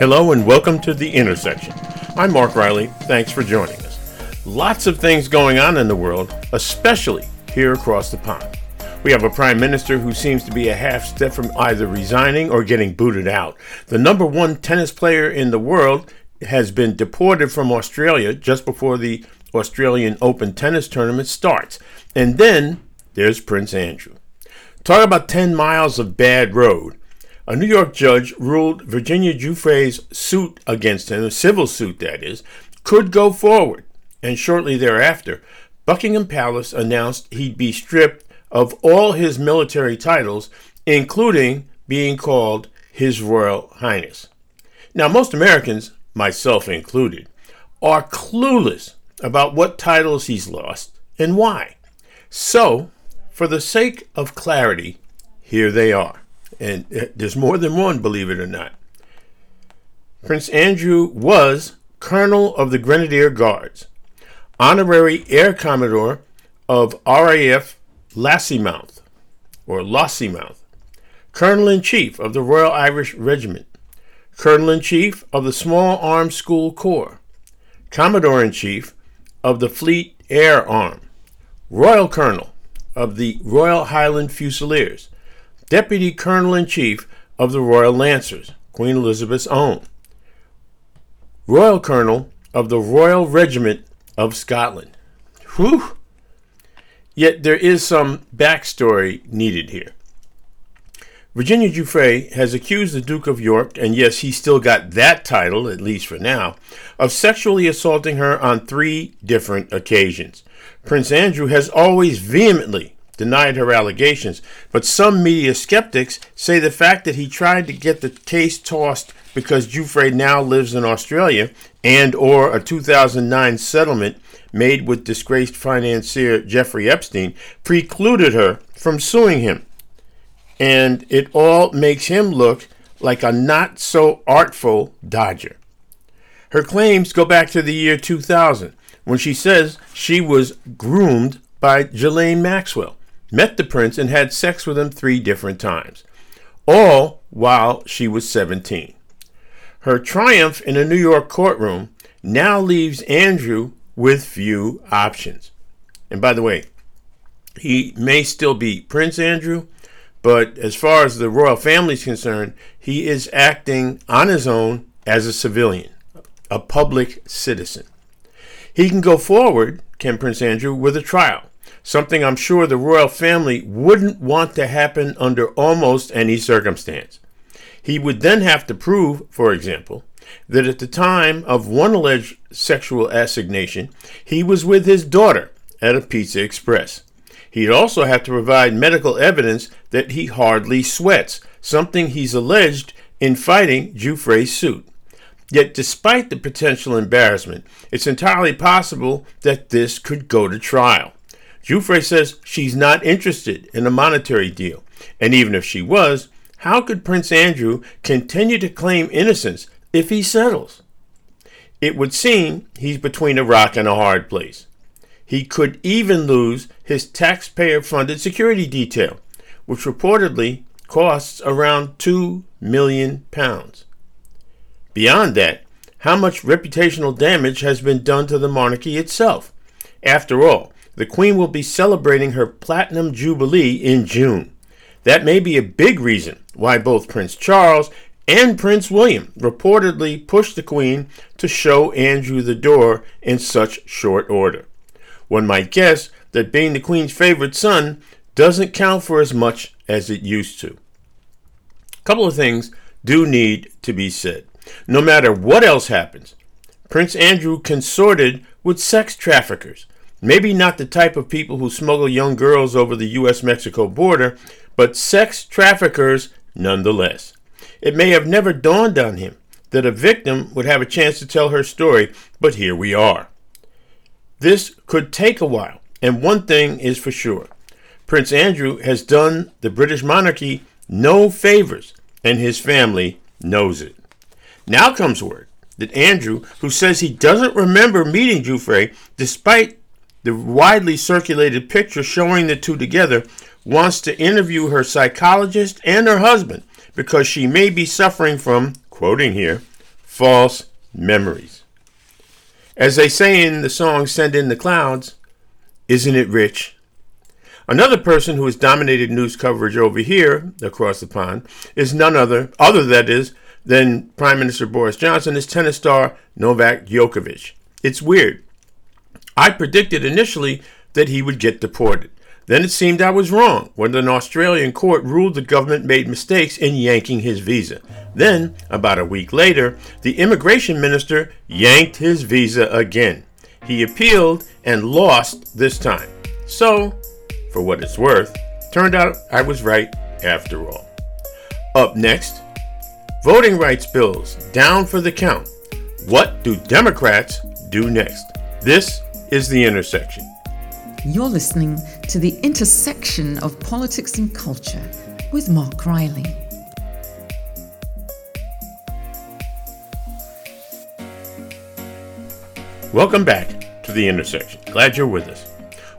Hello and welcome to The Intersection. I'm Mark Riley. Thanks for joining us. Lots of things going on in the world, especially here across the pond. We have a prime minister who seems to be a half step from either resigning or getting booted out. The number one tennis player in the world has been deported from Australia just before the Australian Open tennis tournament starts. And then there's Prince Andrew. Talk about 10 miles of bad road. A New York judge ruled Virginia Giuffre's suit against him, a civil suit that is, could go forward. And shortly thereafter, Buckingham Palace announced he'd be stripped of all his military titles, including being called His Royal Highness. Now, most Americans, myself included, are clueless about what titles he's lost and why. So, for the sake of clarity, here they are and uh, there's more than one, believe it or not. Prince Andrew was Colonel of the Grenadier Guards, Honorary Air Commodore of RAF Lossiemouth, or Lossiemouth, Colonel in Chief of the Royal Irish Regiment, Colonel in Chief of the Small Arms School Corps, Commodore in Chief of the Fleet Air Arm, Royal Colonel of the Royal Highland Fusiliers, Deputy Colonel in Chief of the Royal Lancers, Queen Elizabeth's own, Royal Colonel of the Royal Regiment of Scotland. Whew! Yet there is some backstory needed here. Virginia Giuffre has accused the Duke of York, and yes, he still got that title, at least for now, of sexually assaulting her on three different occasions. Prince Andrew has always vehemently denied her allegations, but some media skeptics say the fact that he tried to get the case tossed because Giuffre now lives in Australia and or a 2009 settlement made with disgraced financier Jeffrey Epstein precluded her from suing him. And it all makes him look like a not so artful dodger. Her claims go back to the year 2000 when she says she was groomed by Ghislaine Maxwell met the prince, and had sex with him three different times, all while she was 17. Her triumph in a New York courtroom now leaves Andrew with few options. And by the way, he may still be Prince Andrew, but as far as the royal family is concerned, he is acting on his own as a civilian, a public citizen. He can go forward, can Prince Andrew, with a trial something I'm sure the royal family wouldn't want to happen under almost any circumstance. He would then have to prove, for example, that at the time of one alleged sexual assignation, he was with his daughter at a Pizza Express. He'd also have to provide medical evidence that he hardly sweats, something he's alleged in fighting Giuffre's suit. Yet, despite the potential embarrassment, it's entirely possible that this could go to trial. Giuffre says she's not interested in a monetary deal. And even if she was, how could Prince Andrew continue to claim innocence if he settles? It would seem he's between a rock and a hard place. He could even lose his taxpayer funded security detail, which reportedly costs around 2 million pounds. Beyond that, how much reputational damage has been done to the monarchy itself? After all, the Queen will be celebrating her Platinum Jubilee in June. That may be a big reason why both Prince Charles and Prince William reportedly pushed the Queen to show Andrew the door in such short order. One might guess that being the Queen's favorite son doesn't count for as much as it used to. A couple of things do need to be said. No matter what else happens, Prince Andrew consorted with sex traffickers Maybe not the type of people who smuggle young girls over the U.S. Mexico border, but sex traffickers nonetheless. It may have never dawned on him that a victim would have a chance to tell her story, but here we are. This could take a while, and one thing is for sure Prince Andrew has done the British monarchy no favors, and his family knows it. Now comes word that Andrew, who says he doesn't remember meeting Giuffre despite the widely circulated picture showing the two together wants to interview her psychologist and her husband because she may be suffering from, quoting here, false memories. As they say in the song Send in the Clowns, isn't it rich? Another person who has dominated news coverage over here across the pond is none other, other that is, than Prime Minister Boris Johnson is tennis star Novak Djokovic. It's weird. I predicted initially that he would get deported. Then it seemed I was wrong when an Australian court ruled the government made mistakes in yanking his visa. Then, about a week later, the immigration minister yanked his visa again. He appealed and lost this time. So, for what it's worth, turned out I was right after all. Up next, voting rights bills down for the count. What do Democrats do next? This is The Intersection. You're listening to The Intersection of Politics and Culture with Mark Riley. Welcome back to The Intersection. Glad you're with us.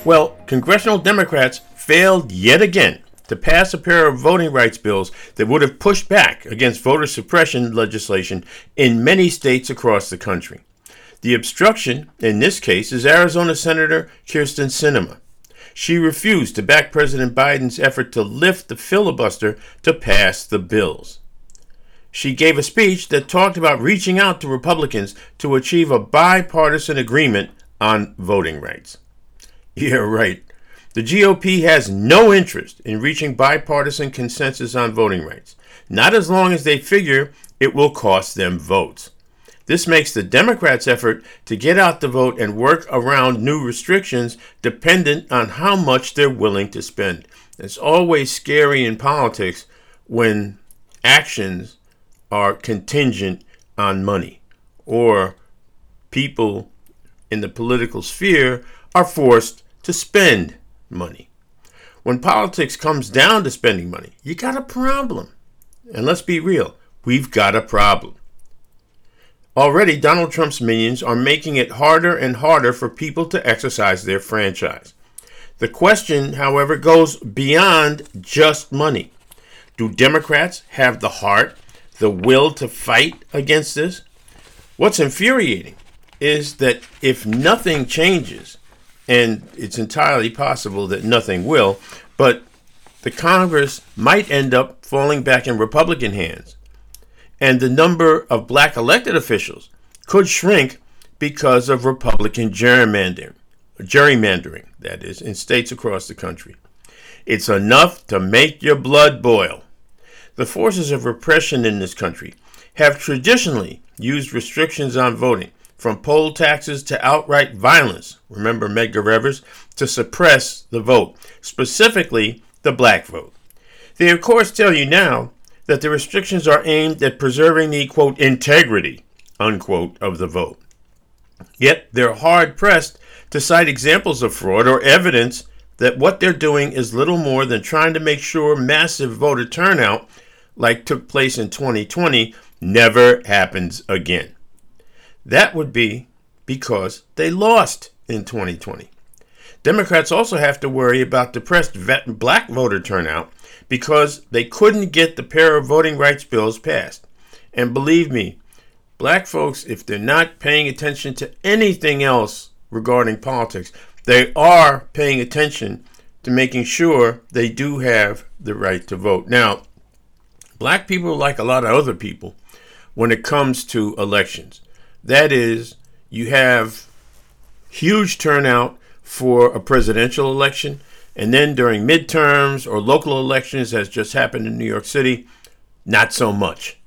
Well, congressional Democrats failed yet again to pass a pair of voting rights bills that would have pushed back against voter suppression legislation in many states across the country. The obstruction, in this case, is Arizona Senator Kyrsten Sinema. She refused to back President Biden's effort to lift the filibuster to pass the bills. She gave a speech that talked about reaching out to Republicans to achieve a bipartisan agreement on voting rights. Yeah, right. The GOP has no interest in reaching bipartisan consensus on voting rights, not as long as they figure it will cost them votes. This makes the Democrats' effort to get out the vote and work around new restrictions dependent on how much they're willing to spend. It's always scary in politics when actions are contingent on money or people in the political sphere are forced to spend money. When politics comes down to spending money, you got a problem. And let's be real, we've got a problem. Already, Donald Trump's minions are making it harder and harder for people to exercise their franchise. The question, however, goes beyond just money. Do Democrats have the heart, the will to fight against this? What's infuriating is that if nothing changes, and it's entirely possible that nothing will, but the Congress might end up falling back in Republican hands. And the number of black elected officials could shrink because of Republican gerrymandering, gerrymandering, that is, in states across the country. It's enough to make your blood boil. The forces of repression in this country have traditionally used restrictions on voting from poll taxes to outright violence, remember Medgar Evers, to suppress the vote, specifically the black vote. They, of course, tell you now that the restrictions are aimed at preserving the, quote, integrity, unquote, of the vote. Yet they're hard pressed to cite examples of fraud or evidence that what they're doing is little more than trying to make sure massive voter turnout, like took place in 2020, never happens again. That would be because they lost in 2020. Democrats also have to worry about depressed black voter turnout because they couldn't get the pair of voting rights bills passed. And believe me, black folks, if they're not paying attention to anything else regarding politics, they are paying attention to making sure they do have the right to vote. Now, black people, like a lot of other people, when it comes to elections, that is, you have huge turnout for a presidential election, and then during midterms or local elections, as just happened in New York City, not so much.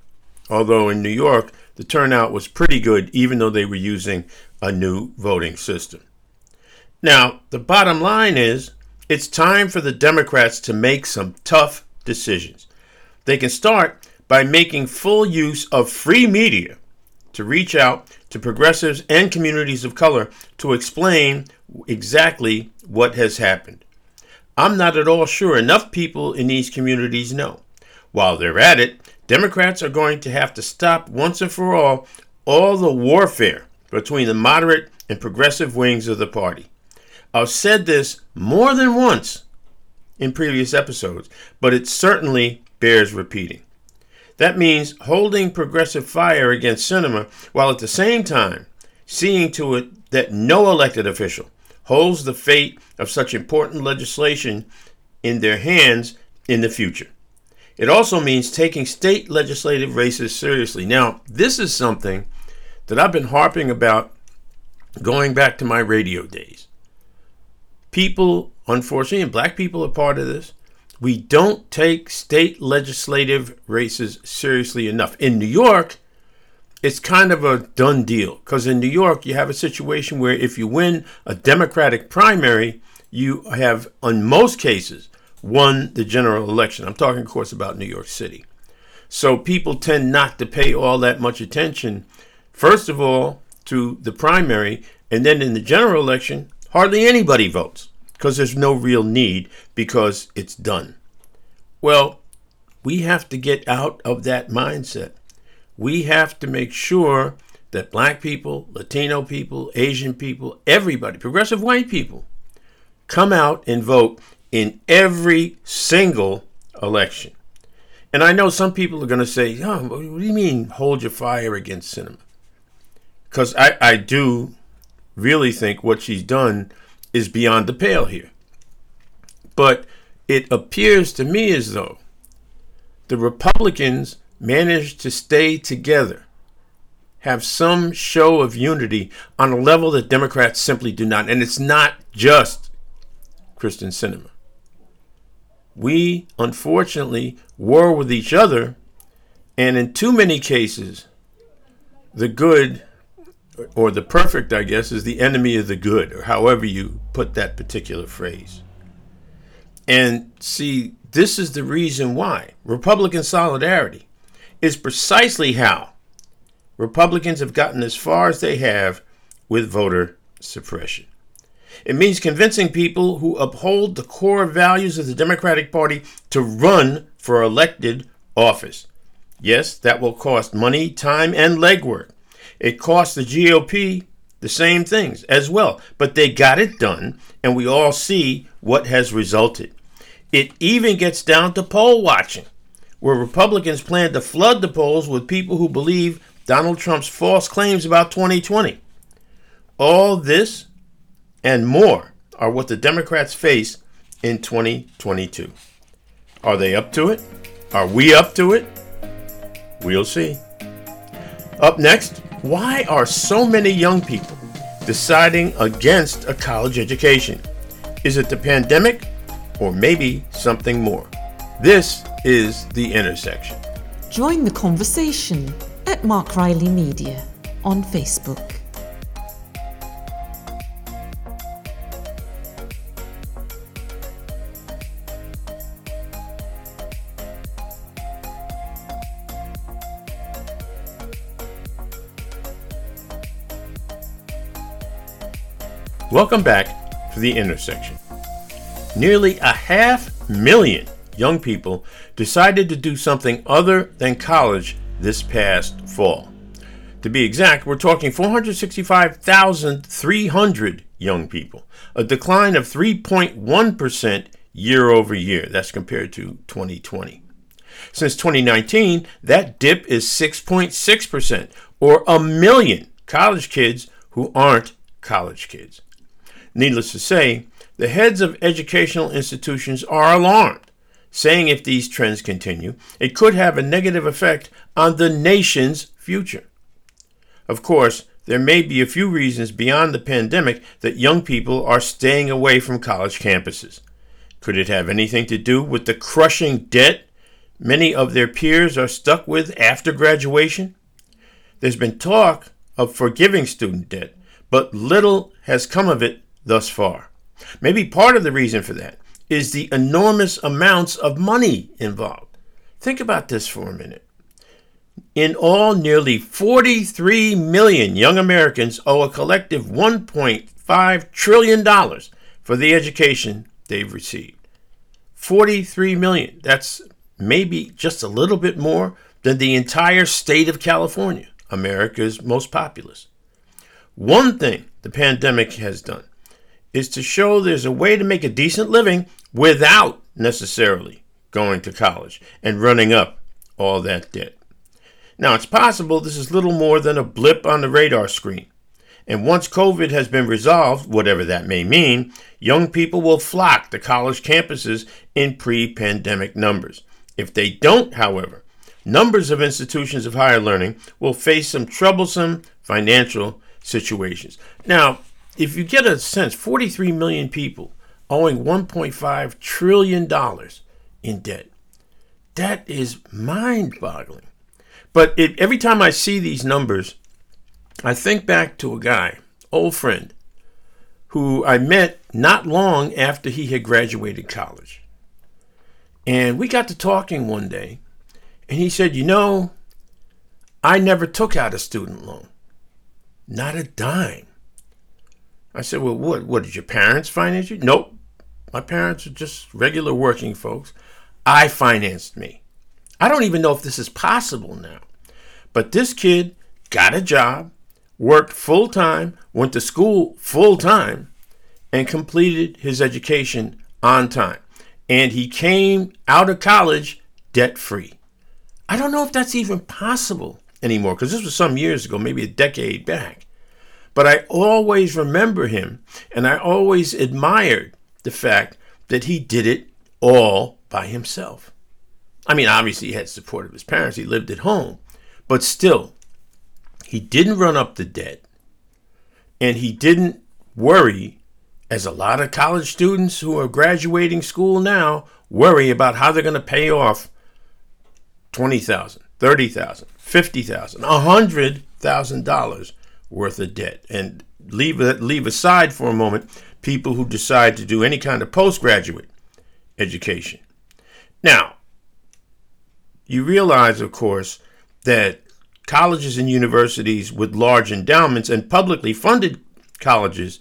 Although in New York, the turnout was pretty good, even though they were using a new voting system. Now, the bottom line is it's time for the Democrats to make some tough decisions. They can start by making full use of free media to reach out to progressives and communities of color to explain exactly what has happened. I'm not at all sure enough people in these communities know. While they're at it, Democrats are going to have to stop once and for all all the warfare between the moderate and progressive wings of the party. I've said this more than once in previous episodes, but it certainly bears repeating. That means holding progressive fire against Sinema while at the same time seeing to it that no elected official holds the fate of such important legislation in their hands in the future. It also means taking state legislative races seriously. Now, this is something that I've been harping about going back to my radio days. People, unfortunately, and black people are part of this, we don't take state legislative races seriously enough. In New York, it's kind of a done deal because in New York, you have a situation where if you win a Democratic primary, you have, in most cases, won the general election. I'm talking, of course, about New York City. So people tend not to pay all that much attention, first of all, to the primary, and then in the general election, hardly anybody votes because there's no real need because it's done. Well, we have to get out of that mindset. We have to make sure that black people, Latino people, Asian people, everybody, progressive white people, come out and vote in every single election. And I know some people are going to say, oh, what do you mean hold your fire against Sinema? Because I, I do really think what she's done is beyond the pale here. But it appears to me as though the Republicans managed to stay together, have some show of unity on a level that Democrats simply do not. And it's not just Kyrsten Sinema. we unfortunately war with each other, and in too many cases, the good or the perfect, I guess, is the enemy of the good, or however you put that particular phrase. And see, this is the reason why Republican solidarity is precisely how Republicans have gotten as far as they have with voter suppression. It means convincing people who uphold the core values of the Democratic Party to run for elected office. Yes, that will cost money, time, and legwork. It costs the GOP the same things as well, but they got it done, and we all see what has resulted. It even gets down to poll watching, where Republicans plan to flood the polls with people who believe Donald Trump's false claims about 2020. All this and more are what the Democrats face in 2022. Are they up to it? Are we up to it? We'll see. Up next, why are so many young people deciding against a college education? Is it the pandemic or maybe something more? This is The Intersection. Join the conversation at Mark Riley Media on Facebook. Welcome back to The Intersection. Nearly a half million young people decided to do something other than college this past fall. To be exact, we're talking 465,300 young people, a decline of 3.1% year over year. That's compared to 2020. Since 2019, that dip is 6.6%, or a million college kids who aren't college kids. Needless to say, the heads of educational institutions are alarmed, saying if these trends continue, it could have a negative effect on the nation's future. Of course, there may be a few reasons beyond the pandemic that young people are staying away from college campuses. Could it have anything to do with the crushing debt many of their peers are stuck with after graduation? There's been talk of forgiving student debt, but little has come of it thus far. Maybe part of the reason for that is the enormous amounts of money involved. Think about this for a minute. In all, nearly 43 million young Americans owe a collective $1.5 trillion for the education they've received. 43 million. That's maybe just a little bit more than the entire state of California, America's most populous. One thing the pandemic has done is to show there's a way to make a decent living without necessarily going to college and running up all that debt. Now, it's possible this is little more than a blip on the radar screen. And once COVID has been resolved, whatever that may mean, young people will flock to college campuses in pre pandemic numbers. If they don't, however, numbers of institutions of higher learning will face some troublesome financial situations. Now, if you get a sense, 43 million people owing $1.5 trillion in debt. That is mind boggling. But it, every time I see these numbers, I think back to a guy, old friend, who I met not long after he had graduated college. And we got to talking one day, and he said, You know, I never took out a student loan, not a dime. I said, Well, what? What did your parents finance you? Nope. My parents are just regular working folks. I financed me. I don't even know if this is possible now. But this kid got a job, worked full time, went to school full time, and completed his education on time. And he came out of college debt free. I don't know if that's even possible anymore because this was some years ago, maybe a decade back. But I always remember him and I always admired the fact that he did it all by himself. I mean, obviously, he had support of his parents, he lived at home, but still, he didn't run up the debt and he didn't worry, as a lot of college students who are graduating school now worry about how they're going to pay off 20000 30000 50000 $100,000 worth of debt. And leave, leave aside for a moment people who decide to do any kind of postgraduate education. Now, you realize, of course, that colleges and universities with large endowments and publicly funded colleges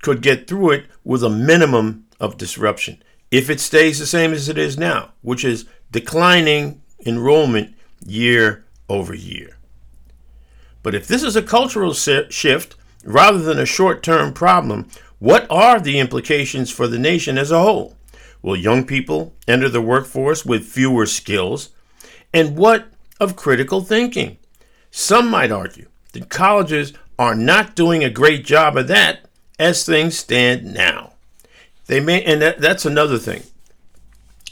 could get through it with a minimum of disruption if it stays the same as it is now, which is declining enrollment year over year. But if this is a cultural shift rather than a short term problem, what are the implications for the nation as a whole? Will young people enter the workforce with fewer skills? And what of critical thinking? Some might argue that colleges are not doing a great job of that as things stand now. They may, and that, that's another thing.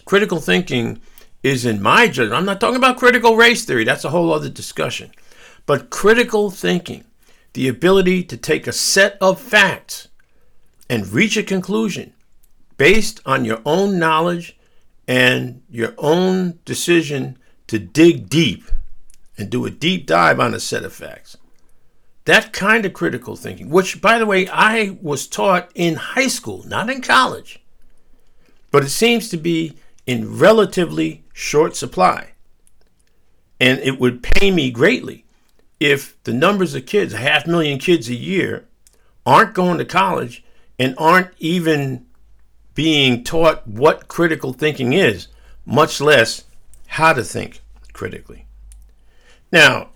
Critical thinking is, in my judgment, I'm not talking about critical race theory, that's a whole other discussion. But critical thinking, the ability to take a set of facts and reach a conclusion based on your own knowledge and your own decision to dig deep and do a deep dive on a set of facts. That kind of critical thinking, which, by the way, I was taught in high school, not in college, but it seems to be in relatively short supply. And it would pay me greatly if the numbers of kids, a half million kids a year, aren't going to college and aren't even being taught what critical thinking is, much less how to think critically. Now,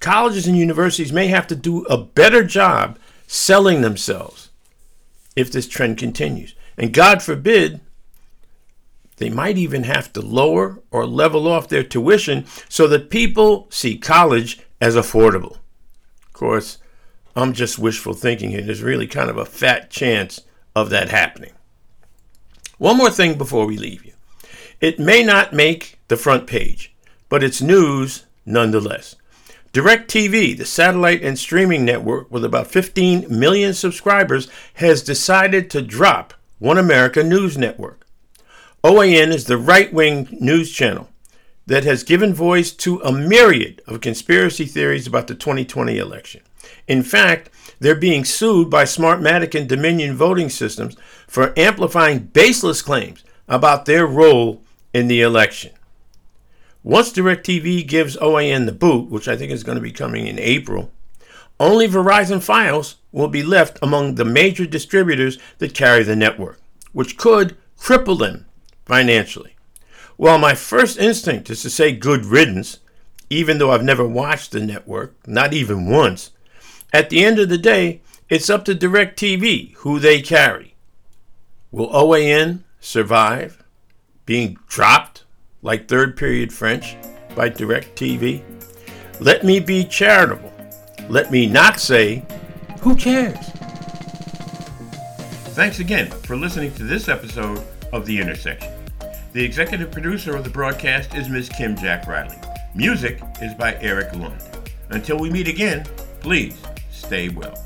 colleges and universities may have to do a better job selling themselves if this trend continues. And God forbid, they might even have to lower or level off their tuition so that people see college as affordable. Of course, I'm just wishful thinking here. There's really kind of a fat chance of that happening. One more thing before we leave you. It may not make the front page, but it's news nonetheless. DirecTV, the satellite and streaming network with about 15 million subscribers, has decided to drop One America News Network. OAN is the right wing news channel that has given voice to a myriad of conspiracy theories about the 2020 election. In fact, they're being sued by Smartmatic and Dominion voting systems for amplifying baseless claims about their role in the election. Once DirecTV gives OAN the boot, which I think is going to be coming in April, only Verizon Fios will be left among the major distributors that carry the network, which could cripple them financially. Well, my first instinct is to say good riddance, even though I've never watched the network, not even once. At the end of the day, it's up to DirecTV who they carry. Will OAN survive being dropped like third period French by DirecTV? Let me be charitable. Let me not say, who cares? Thanks again for listening to this episode of The Intersection. The executive producer of the broadcast is Ms. Kim Jack Riley. Music is by Eric Lund. Until we meet again, please stay well.